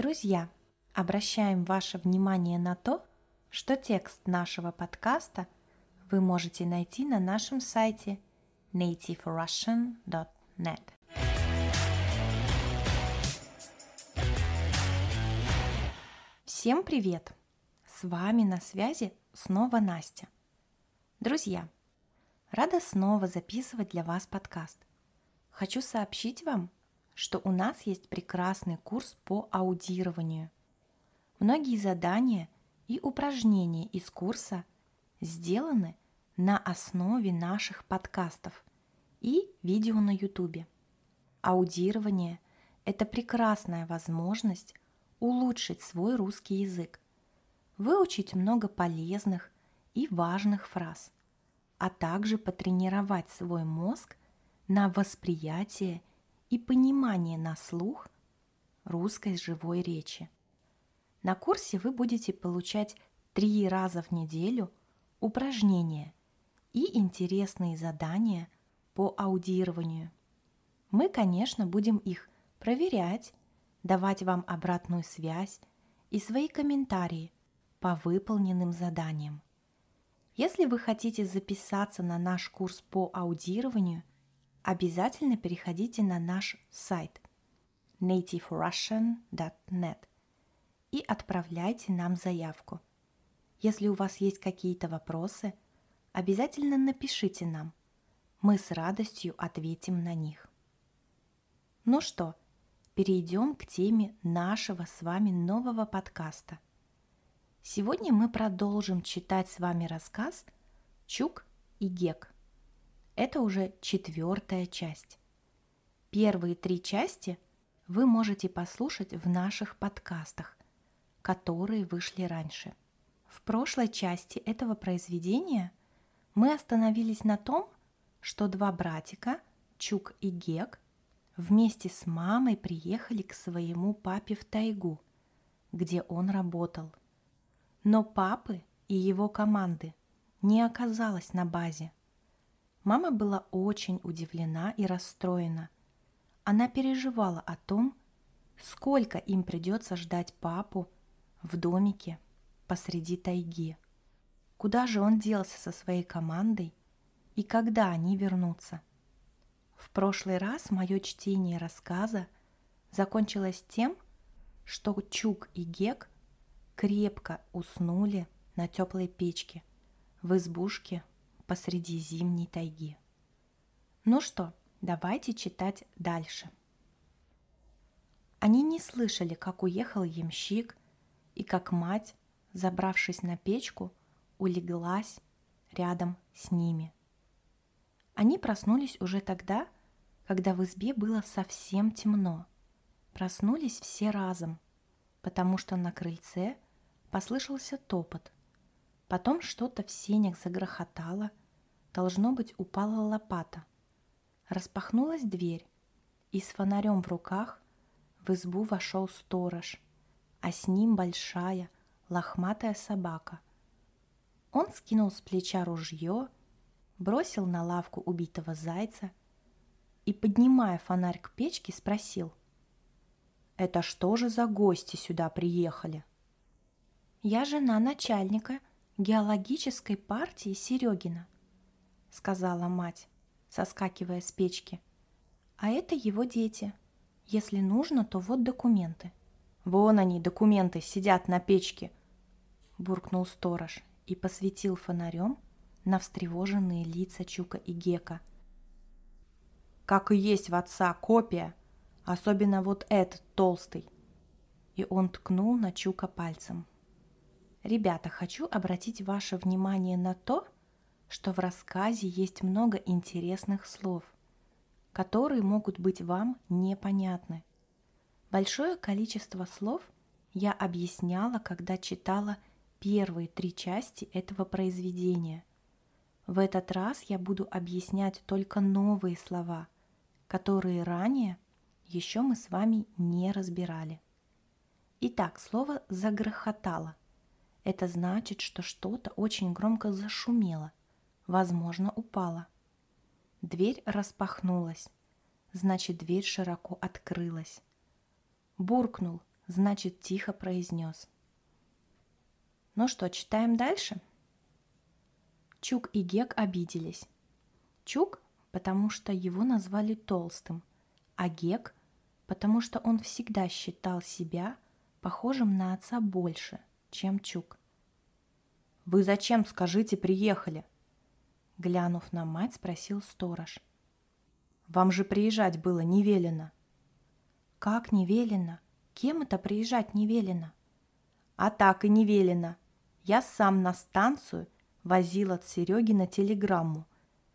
Друзья, обращаем ваше внимание на то, что текст нашего подкаста вы можете найти на нашем сайте nativerussian.net. Всем привет! С вами на связи снова Настя. Друзья, рада снова записывать для вас подкаст. Хочу сообщить вам, что у нас есть прекрасный курс по аудированию. Многие задания и упражнения из курса сделаны на основе наших подкастов и видео на YouTube. Аудирование – это прекрасная возможность улучшить свой русский язык, выучить много полезных и важных фраз, а также потренировать свой мозг на восприятие и понимание на слух русской живой речи. На курсе вы будете получать три раза в неделю упражнения и интересные задания по аудированию. Мы, конечно, будем их проверять, давать вам обратную связь и свои комментарии по выполненным заданиям. Если вы хотите записаться на наш курс по аудированию, обязательно переходите на наш сайт nativerussian.net и отправляйте нам заявку. Если у вас есть какие-то вопросы, обязательно напишите нам. Мы с радостью ответим на них. Ну что, перейдем к теме нашего с вами нового подкаста. Сегодня мы продолжим читать с вами рассказ «Чук и Гек» – это уже четвертая часть. Первые три части вы можете послушать в наших подкастах, которые вышли раньше. В прошлой части этого произведения мы остановились на том, что два братика, Чук и Гек, вместе с мамой приехали к своему папе в тайгу, где он работал. Но папы и его команды не оказалось на базе – Мама была очень удивлена и расстроена. Она переживала о том, сколько им придется ждать папу в домике посреди тайги. Куда же он делся со своей командой и когда они вернутся? В прошлый раз мое чтение рассказа закончилось тем, что Чук и Гек крепко уснули на теплой печке в избушке посреди зимней тайги. Ну что, давайте читать дальше. Они не слышали, как уехал ямщик и как мать, забравшись на печку, улеглась рядом с ними. Они проснулись уже тогда, когда в избе было совсем темно. Проснулись все разом, потому что на крыльце послышался топот. Потом что-то в сенях загрохотало, Должно быть, упала лопата. Распахнулась дверь, и с фонарем в руках в избу вошел сторож, а с ним большая, лохматая собака. Он скинул с плеча ружье, бросил на лавку убитого зайца и, поднимая фонарь к печке, спросил. «Это что же за гости сюда приехали?» «Я жена начальника геологической партии Серегина», — сказала мать, соскакивая с печки. «А это его дети. Если нужно, то вот документы». «Вон они, документы, сидят на печке», — буркнул сторож и посветил фонарем на встревоженные лица Чука и Гека. «Как и есть в отца копия, особенно вот этот толстый». И он ткнул на Чука пальцем. «Ребята, хочу обратить ваше внимание на то, что в рассказе есть много интересных слов, которые могут быть вам непонятны. Большое количество слов я объясняла, когда читала первые три части этого произведения. В этот раз я буду объяснять только новые слова, которые ранее еще мы с вами не разбирали. Итак, слово «загрохотало». Это значит, что что-то очень громко зашумело – возможно, упала. Дверь распахнулась, значит, дверь широко открылась. Буркнул, значит тихо произнес. Ну что, читаем дальше? Чук и Гек обиделись. Чук, потому что его назвали толстым, а Гек, потому что он всегда считал себя похожим на отца больше, чем Чук. «Вы зачем, скажите, приехали?» Глянув на мать, спросил сторож. «Вам же приезжать было не велено». «Как не велено? Кем это приезжать не велено?» «А так и не велено. Я сам на станцию возил от Сереги на телеграмму,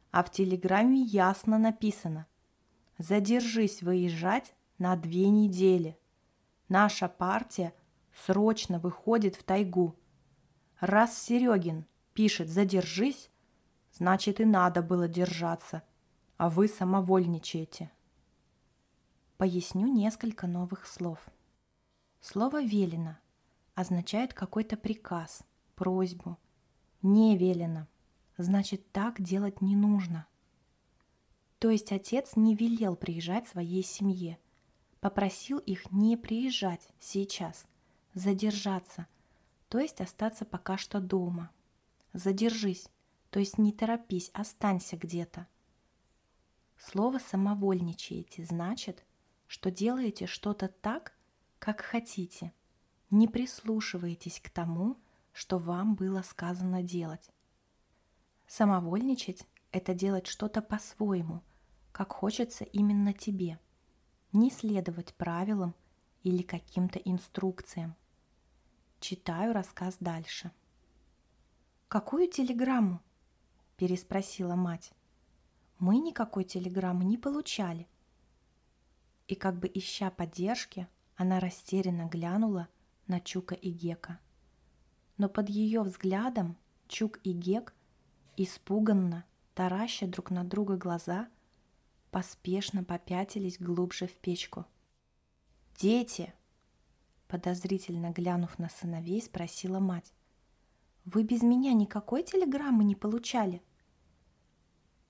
а в телеграмме ясно написано «Задержись выезжать на две недели. Наша партия срочно выходит в тайгу. Раз Серегин пишет «задержись», значит и надо было держаться, а вы самовольничаете. Поясню несколько новых слов. Слово «велено» означает какой-то приказ, просьбу. Не велено, значит так делать не нужно. То есть отец не велел приезжать своей семье, попросил их не приезжать сейчас, задержаться, то есть остаться пока что дома. Задержись, то есть не торопись, останься где-то. Слово «самовольничаете» значит, что делаете что-то так, как хотите. Не прислушиваетесь к тому, что вам было сказано делать. Самовольничать – это делать что-то по-своему, как хочется именно тебе. Не следовать правилам или каким-то инструкциям. Читаю рассказ дальше. «Какую телеграмму?» – переспросила мать. «Мы никакой телеграммы не получали». И как бы ища поддержки, она растерянно глянула на Чука и Гека. Но под ее взглядом Чук и Гек, испуганно, тараща друг на друга глаза, поспешно попятились глубже в печку. «Дети!» Подозрительно глянув на сыновей, спросила мать. Вы без меня никакой телеграммы не получали?»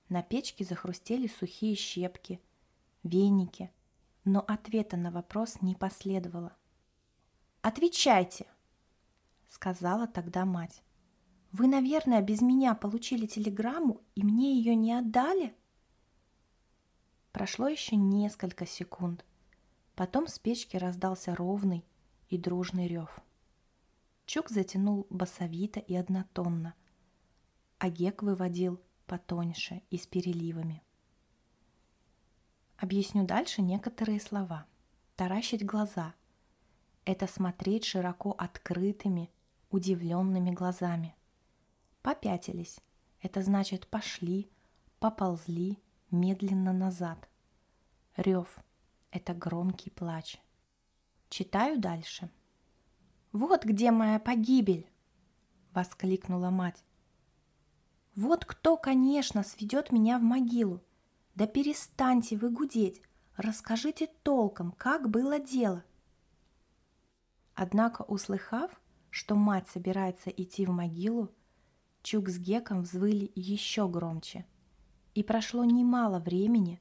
На печке захрустели сухие щепки, веники, но ответа на вопрос не последовало. «Отвечайте!» — сказала тогда мать. «Вы, наверное, без меня получили телеграмму и мне ее не отдали?» Прошло еще несколько секунд. Потом с печки раздался ровный и дружный рев. Чук затянул басовито и однотонно, а Гек выводил потоньше и с переливами. Объясню дальше некоторые слова. Таращить глаза – это смотреть широко открытыми, удивленными глазами. Попятились – это значит пошли, поползли медленно назад. Рев – это громкий плач. Читаю дальше – «Вот где моя погибель!» — воскликнула мать. «Вот кто, конечно, сведет меня в могилу. Да перестаньте вы гудеть, расскажите толком, как было дело». Однако, услыхав, что мать собирается идти в могилу, Чук с Геком взвыли еще громче. И прошло немало времени,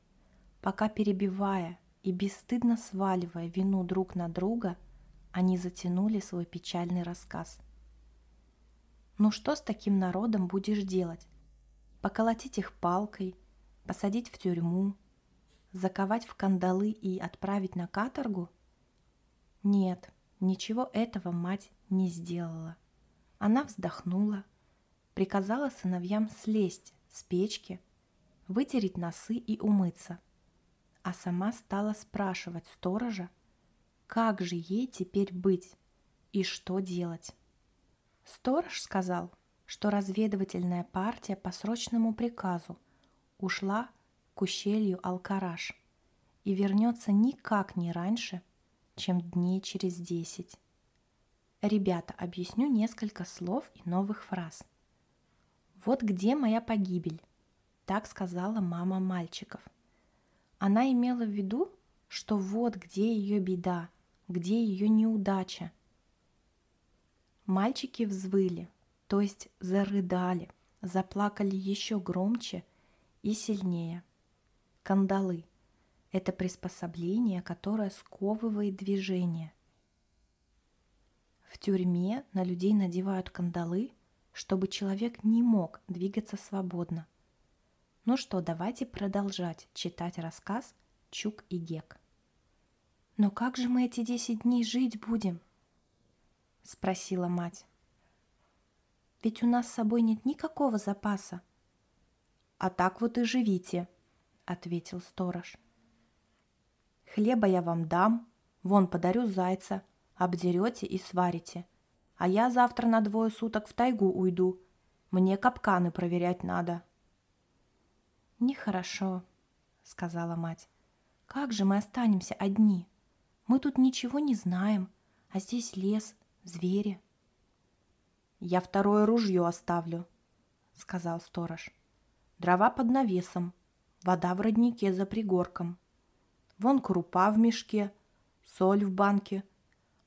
пока, перебивая и бесстыдно сваливая вину друг на друга, они затянули свой печальный рассказ. Ну что с таким народом будешь делать? Поколотить их палкой, посадить в тюрьму, заковать в кандалы и отправить на каторгу? Нет, ничего этого мать не сделала. Она вздохнула, приказала сыновьям слезть с печки, вытереть носы и умыться, а сама стала спрашивать сторожа, как же ей теперь быть и что делать? Сторож сказал, что разведывательная партия по срочному приказу ушла к ущелью Алкараш и вернется никак не раньше, чем дней через десять. Ребята, объясню несколько слов и новых фраз. «Вот где моя погибель», — так сказала мама мальчиков. Она имела в виду, что вот где ее беда, где ее неудача. Мальчики взвыли, то есть зарыдали, заплакали еще громче и сильнее. Кандалы – это приспособление, которое сковывает движение. В тюрьме на людей надевают кандалы, чтобы человек не мог двигаться свободно. Ну что, давайте продолжать читать рассказ «Чук и Гек». «Но как же мы эти десять дней жить будем?» — спросила мать. «Ведь у нас с собой нет никакого запаса». «А так вот и живите», — ответил сторож. «Хлеба я вам дам, вон подарю зайца, обдерете и сварите. А я завтра на двое суток в тайгу уйду. Мне капканы проверять надо». «Нехорошо», — сказала мать. «Как же мы останемся одни?» Мы тут ничего не знаем, а здесь лес, звери. Я второе ружье оставлю, сказал сторож. Дрова под навесом, вода в роднике за пригорком. Вон крупа в мешке, соль в банке.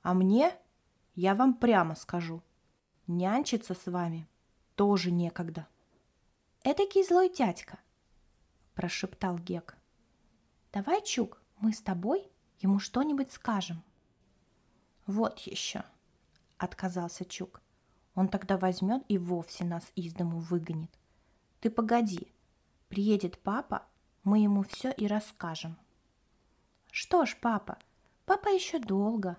А мне, я вам прямо скажу, нянчиться с вами тоже некогда. Эдакий злой дядька, прошептал Гек. Давай, Чук, мы с тобой Ему что-нибудь скажем. Вот еще, отказался Чук. Он тогда возьмет и вовсе нас из дому выгонит. Ты погоди, приедет папа, мы ему все и расскажем. Что ж, папа, папа еще долго.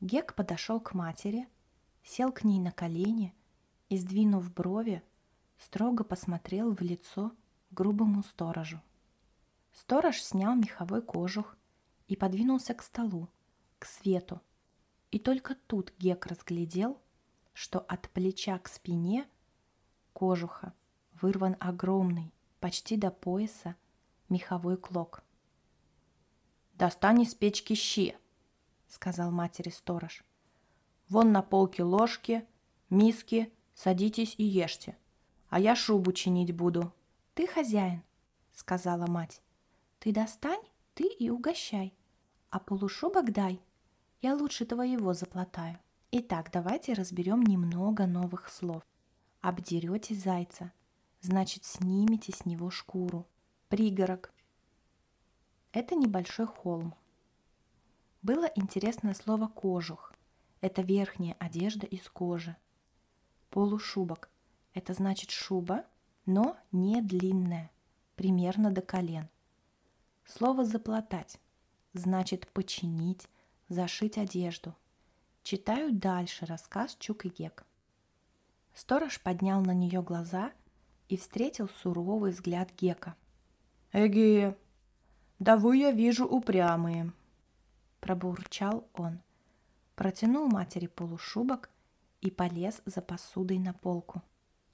Гек подошел к матери, сел к ней на колени и, сдвинув брови, строго посмотрел в лицо грубому сторожу. Сторож снял меховой кожух и подвинулся к столу, к свету. И только тут Гек разглядел, что от плеча к спине кожуха вырван огромный, почти до пояса, меховой клок. «Достань из печки щи», — сказал матери сторож. «Вон на полке ложки, миски, садитесь и ешьте, а я шубу чинить буду». «Ты хозяин», — сказала мать. Ты достань, ты и угощай, а полушубок дай, я лучше твоего заплатаю. Итак, давайте разберем немного новых слов. Обдерете зайца, значит снимете с него шкуру. Пригорок. Это небольшой холм. Было интересное слово «кожух». Это верхняя одежда из кожи. Полушубок. Это значит шуба, но не длинная, примерно до колен. Слово «заплатать» значит починить, зашить одежду. Читаю дальше рассказ Чук и Гек. Сторож поднял на нее глаза и встретил суровый взгляд Гека. «Эге, да вы, я вижу, упрямые!» Пробурчал он, протянул матери полушубок и полез за посудой на полку.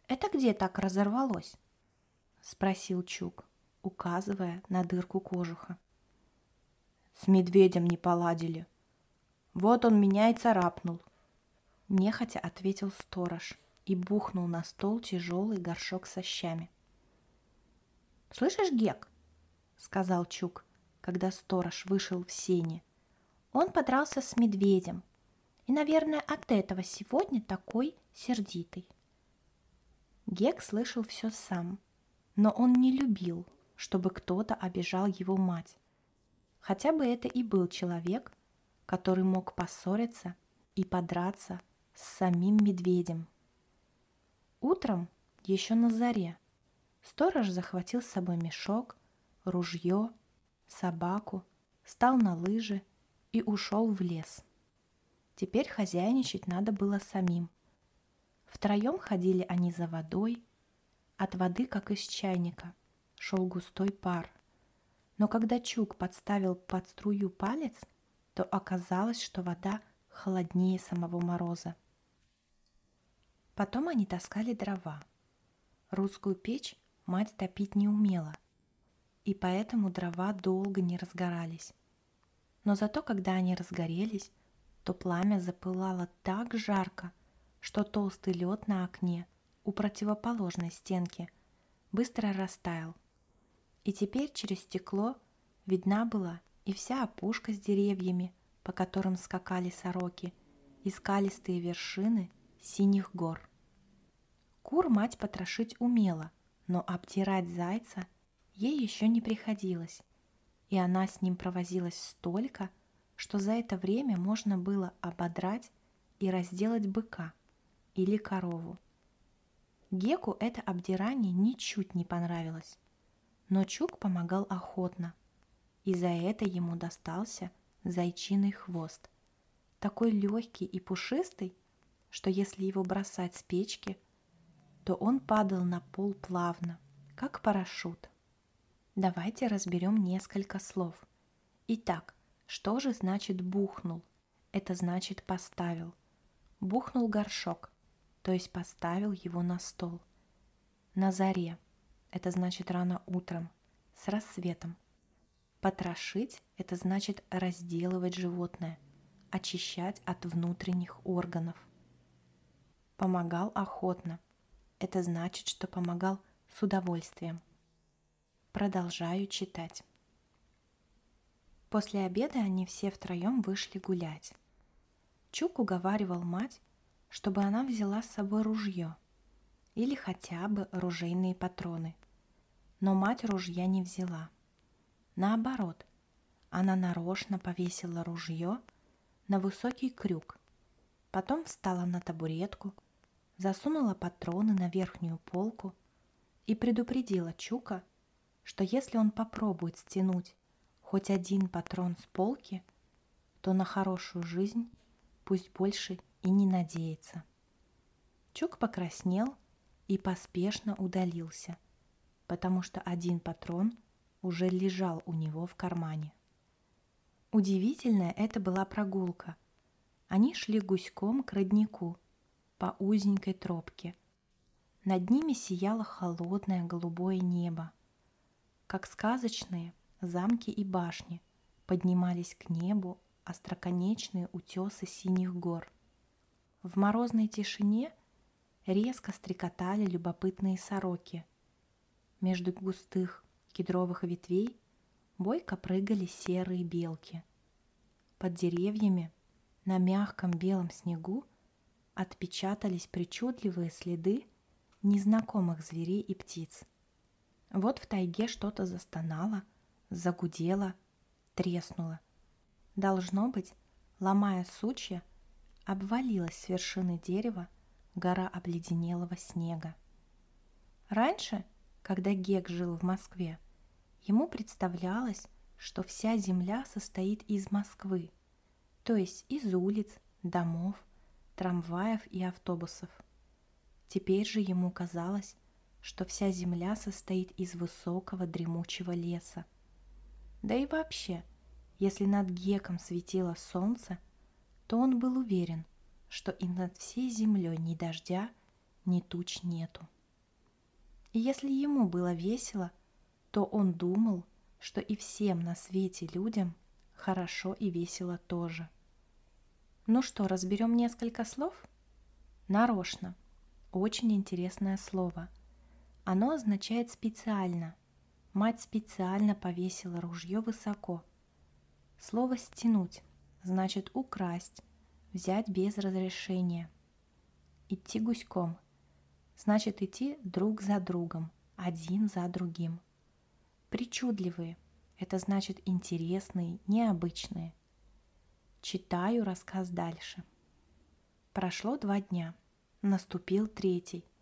«Это где так разорвалось?» — спросил Чук указывая на дырку кожуха. «С медведем не поладили. Вот он меня и царапнул», — нехотя ответил сторож и бухнул на стол тяжелый горшок со щами. «Слышишь, Гек?» — сказал Чук, когда сторож вышел в сене. «Он подрался с медведем, и, наверное, от этого сегодня такой сердитый». Гек слышал все сам, но он не любил чтобы кто-то обижал его мать. Хотя бы это и был человек, который мог поссориться и подраться с самим медведем. Утром, еще на заре, сторож захватил с собой мешок, ружье, собаку, стал на лыжи и ушел в лес. Теперь хозяйничать надо было самим. Втроем ходили они за водой, от воды, как из чайника – шел густой пар. Но когда Чук подставил под струю палец, то оказалось, что вода холоднее самого мороза. Потом они таскали дрова. Русскую печь мать топить не умела, и поэтому дрова долго не разгорались. Но зато, когда они разгорелись, то пламя запылало так жарко, что толстый лед на окне у противоположной стенки быстро растаял – и теперь через стекло видна была и вся опушка с деревьями, по которым скакали сороки, и скалистые вершины синих гор. Кур мать потрошить умела, но обтирать зайца ей еще не приходилось, и она с ним провозилась столько, что за это время можно было ободрать и разделать быка или корову. Геку это обдирание ничуть не понравилось, но Чук помогал охотно, и за это ему достался зайчиный хвост, такой легкий и пушистый, что если его бросать с печки, то он падал на пол плавно, как парашют. Давайте разберем несколько слов. Итак, что же значит бухнул? Это значит поставил. Бухнул горшок, то есть поставил его на стол. На заре. Это значит рано утром, с рассветом. Потрошить – это значит разделывать животное, очищать от внутренних органов. Помогал охотно. Это значит, что помогал с удовольствием. Продолжаю читать. После обеда они все втроем вышли гулять. Чук уговаривал мать, чтобы она взяла с собой ружье или хотя бы ружейные патроны. Но мать ружья не взяла. Наоборот, она нарочно повесила ружье на высокий крюк, потом встала на табуретку, засунула патроны на верхнюю полку и предупредила Чука, что если он попробует стянуть хоть один патрон с полки, то на хорошую жизнь пусть больше и не надеется. Чук покраснел и поспешно удалился, потому что один патрон уже лежал у него в кармане. Удивительная это была прогулка. Они шли гуськом к роднику по узенькой тропке. Над ними сияло холодное голубое небо. Как сказочные замки и башни поднимались к небу остроконечные утесы синих гор. В морозной тишине резко стрекотали любопытные сороки. Между густых кедровых ветвей бойко прыгали серые белки. Под деревьями на мягком белом снегу отпечатались причудливые следы незнакомых зверей и птиц – вот в тайге что-то застонало, загудело, треснуло. Должно быть, ломая сучья, обвалилась с вершины дерева гора обледенелого снега. Раньше, когда Гек жил в Москве, ему представлялось, что вся земля состоит из Москвы, то есть из улиц, домов, трамваев и автобусов. Теперь же ему казалось, что вся земля состоит из высокого дремучего леса. Да и вообще, если над Геком светило солнце, то он был уверен, что и над всей землей ни дождя, ни туч нету. И если ему было весело, то он думал, что и всем на свете людям хорошо и весело тоже. Ну что, разберем несколько слов? Нарочно. Очень интересное слово – оно означает специально. Мать специально повесила ружье высоко. Слово «стянуть» значит украсть, взять без разрешения. Идти гуськом значит идти друг за другом, один за другим. Причудливые – это значит интересные, необычные. Читаю рассказ дальше. Прошло два дня. Наступил третий –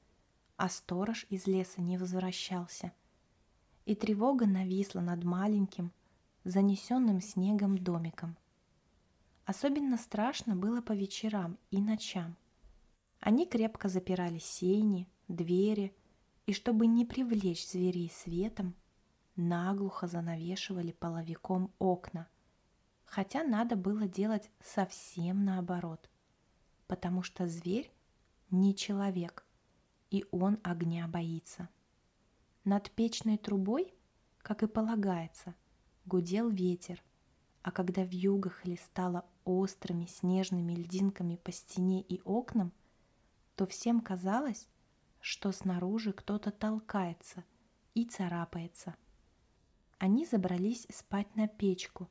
а сторож из леса не возвращался. И тревога нависла над маленьким, занесенным снегом домиком. Особенно страшно было по вечерам и ночам. Они крепко запирали сени, двери, и чтобы не привлечь зверей светом, наглухо занавешивали половиком окна, хотя надо было делать совсем наоборот, потому что зверь не человек, и он огня боится. Над печной трубой, как и полагается, гудел ветер, а когда в вьюга хлестала острыми снежными льдинками по стене и окнам, то всем казалось, что снаружи кто-то толкается и царапается. Они забрались спать на печку,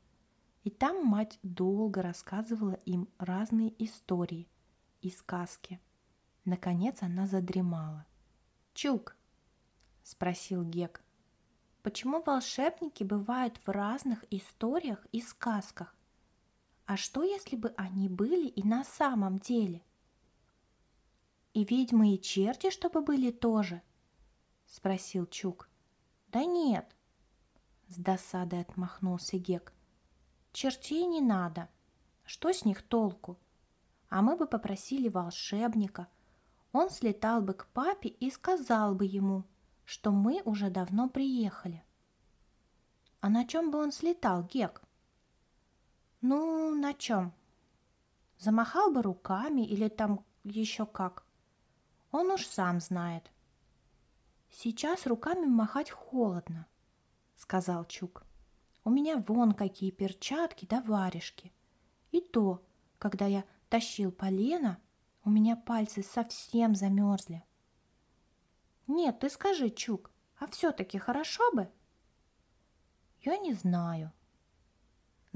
и там мать долго рассказывала им разные истории и сказки – Наконец она задремала. «Чук!» – спросил Гек. «Почему волшебники бывают в разных историях и сказках? А что, если бы они были и на самом деле? И ведьмы и черти, чтобы были тоже? Спросил Чук. Да нет. С досадой отмахнулся Гек. Чертей не надо. Что с них толку? А мы бы попросили волшебника. Он слетал бы к папе и сказал бы ему, что мы уже давно приехали. А на чем бы он слетал, Гек? Ну, на чем? Замахал бы руками или там еще как. Он уж сам знает. Сейчас руками махать холодно, сказал Чук. У меня вон какие перчатки да варежки. И то, когда я тащил полено, у меня пальцы совсем замерзли. Нет, ты скажи, Чук, а все-таки хорошо бы? Я не знаю,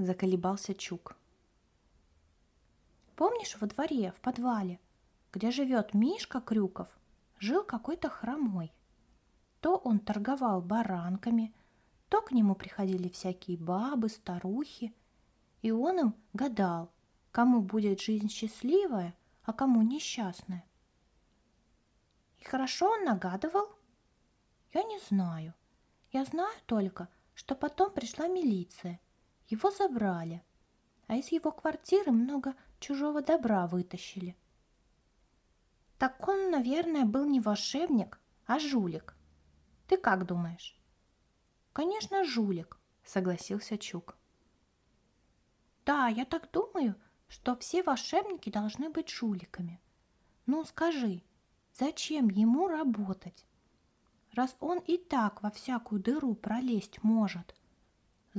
заколебался Чук. Помнишь, во дворе, в подвале, где живет Мишка Крюков, жил какой-то хромой. То он торговал баранками, то к нему приходили всякие бабы, старухи, и он им гадал, кому будет жизнь счастливая, а кому несчастная. И хорошо он нагадывал? Я не знаю. Я знаю только, что потом пришла милиция – его забрали, а из его квартиры много чужого добра вытащили. Так он, наверное, был не волшебник, а жулик. Ты как думаешь? Конечно, жулик, согласился Чук. Да, я так думаю, что все волшебники должны быть жуликами. Ну скажи, зачем ему работать? Раз он и так во всякую дыру пролезть может,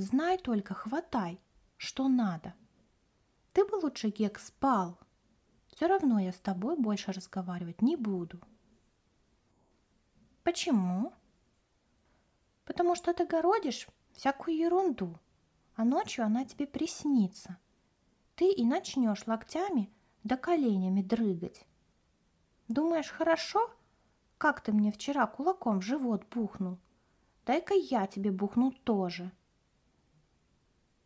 Знай только, хватай, что надо. Ты бы лучше, Гек, спал. Все равно я с тобой больше разговаривать не буду. Почему? Потому что ты городишь всякую ерунду, а ночью она тебе приснится. Ты и начнешь локтями да коленями дрыгать. Думаешь, хорошо? Как ты мне вчера кулаком в живот бухнул? Дай-ка я тебе бухну тоже. —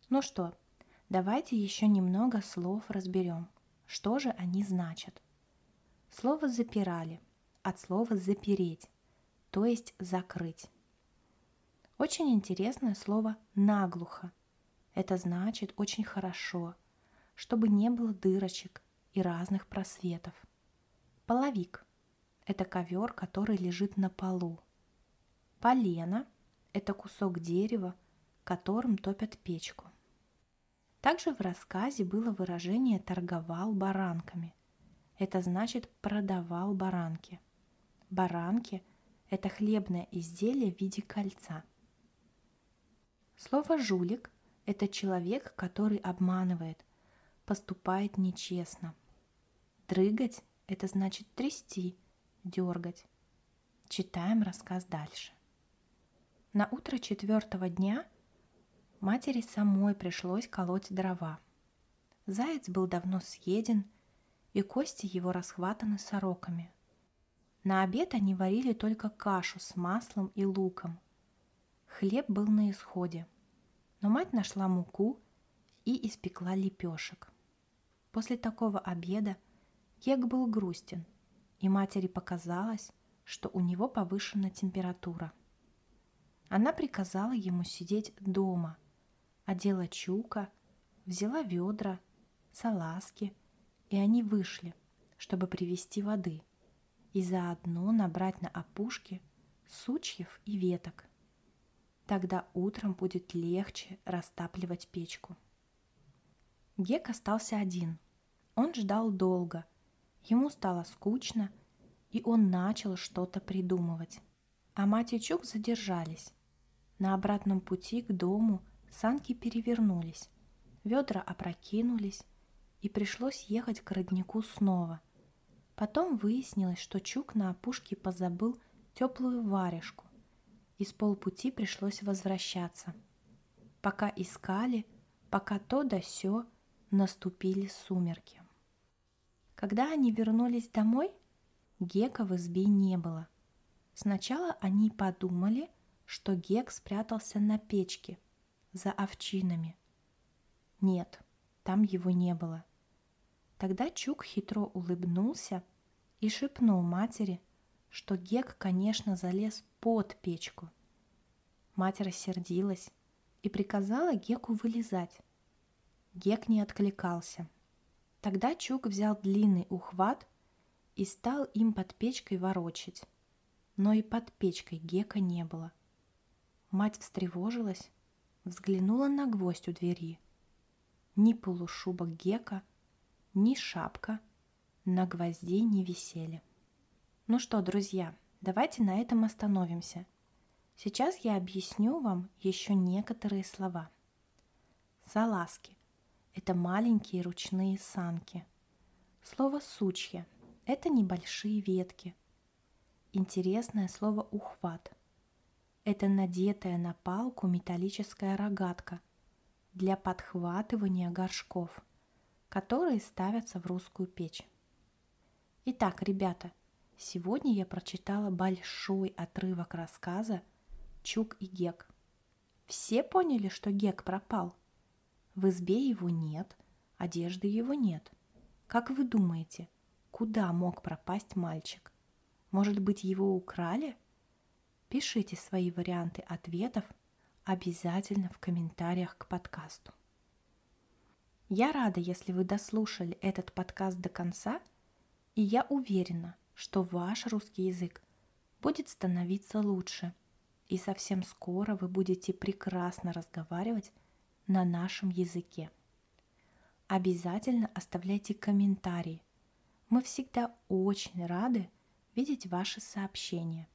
ну что, давайте еще немного слов разберем. Что же они значат? Слово «запирали» от слова «запереть», то есть «закрыть». Очень интересное слово «наглухо». Это значит очень хорошо, чтобы не было дырочек и разных просветов. Половик – это ковер, который лежит на полу. Полено – это кусок дерева, которым топят печку. Также в рассказе было выражение «торговал баранками». Это значит «продавал баранки». Баранки – это хлебное изделие в виде кольца. Слово «жулик» – это человек, который обманывает, поступает нечестно. Дрыгать – это значит трясти, дергать. Читаем рассказ дальше. На утро четвертого дня – Матери самой пришлось колоть дрова. Заяц был давно съеден, и кости его расхватаны сороками. На обед они варили только кашу с маслом и луком. Хлеб был на исходе, но мать нашла муку и испекла лепешек. После такого обеда Кек был грустен, и матери показалось, что у него повышена температура. Она приказала ему сидеть дома – одела чука, взяла ведра, салазки, и они вышли, чтобы привезти воды и заодно набрать на опушке сучьев и веток. Тогда утром будет легче растапливать печку. Гек остался один. Он ждал долго. Ему стало скучно, и он начал что-то придумывать. А мать и Чук задержались. На обратном пути к дому – Санки перевернулись, ведра опрокинулись, и пришлось ехать к роднику снова. Потом выяснилось, что Чук на опушке позабыл теплую варежку, и с полпути пришлось возвращаться. Пока искали, пока то да сё, наступили сумерки. Когда они вернулись домой, Гека в избе не было. Сначала они подумали, что Гек спрятался на печке – за овчинами. Нет, там его не было. Тогда Чук хитро улыбнулся и шепнул матери, что Гек, конечно, залез под печку. Мать рассердилась и приказала Геку вылезать. Гек не откликался. Тогда Чук взял длинный ухват и стал им под печкой ворочать. Но и под печкой Гека не было. Мать встревожилась, взглянула на гвоздь у двери. Ни полушубок Гека, ни шапка на гвозде не висели. Ну что, друзья, давайте на этом остановимся. Сейчас я объясню вам еще некоторые слова. Салазки – это маленькие ручные санки. Слово «сучья» – это небольшие ветки. Интересное слово «ухват» – это надетая на палку металлическая рогатка для подхватывания горшков, которые ставятся в русскую печь. Итак, ребята, сегодня я прочитала большой отрывок рассказа Чук и Гек. Все поняли, что Гек пропал? В избе его нет, одежды его нет. Как вы думаете, куда мог пропасть мальчик? Может быть, его украли? Пишите свои варианты ответов обязательно в комментариях к подкасту. Я рада, если вы дослушали этот подкаст до конца – и я уверена, что ваш русский язык будет становиться лучше, и совсем скоро вы будете прекрасно разговаривать на нашем языке. Обязательно оставляйте комментарии. Мы всегда очень рады видеть ваши сообщения.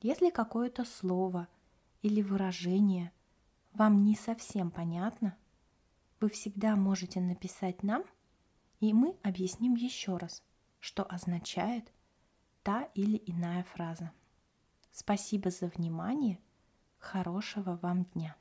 Если какое-то слово или выражение вам не совсем понятно, вы всегда можете написать нам, и мы объясним еще раз – что означает та или иная фраза. Спасибо за внимание. Хорошего вам дня.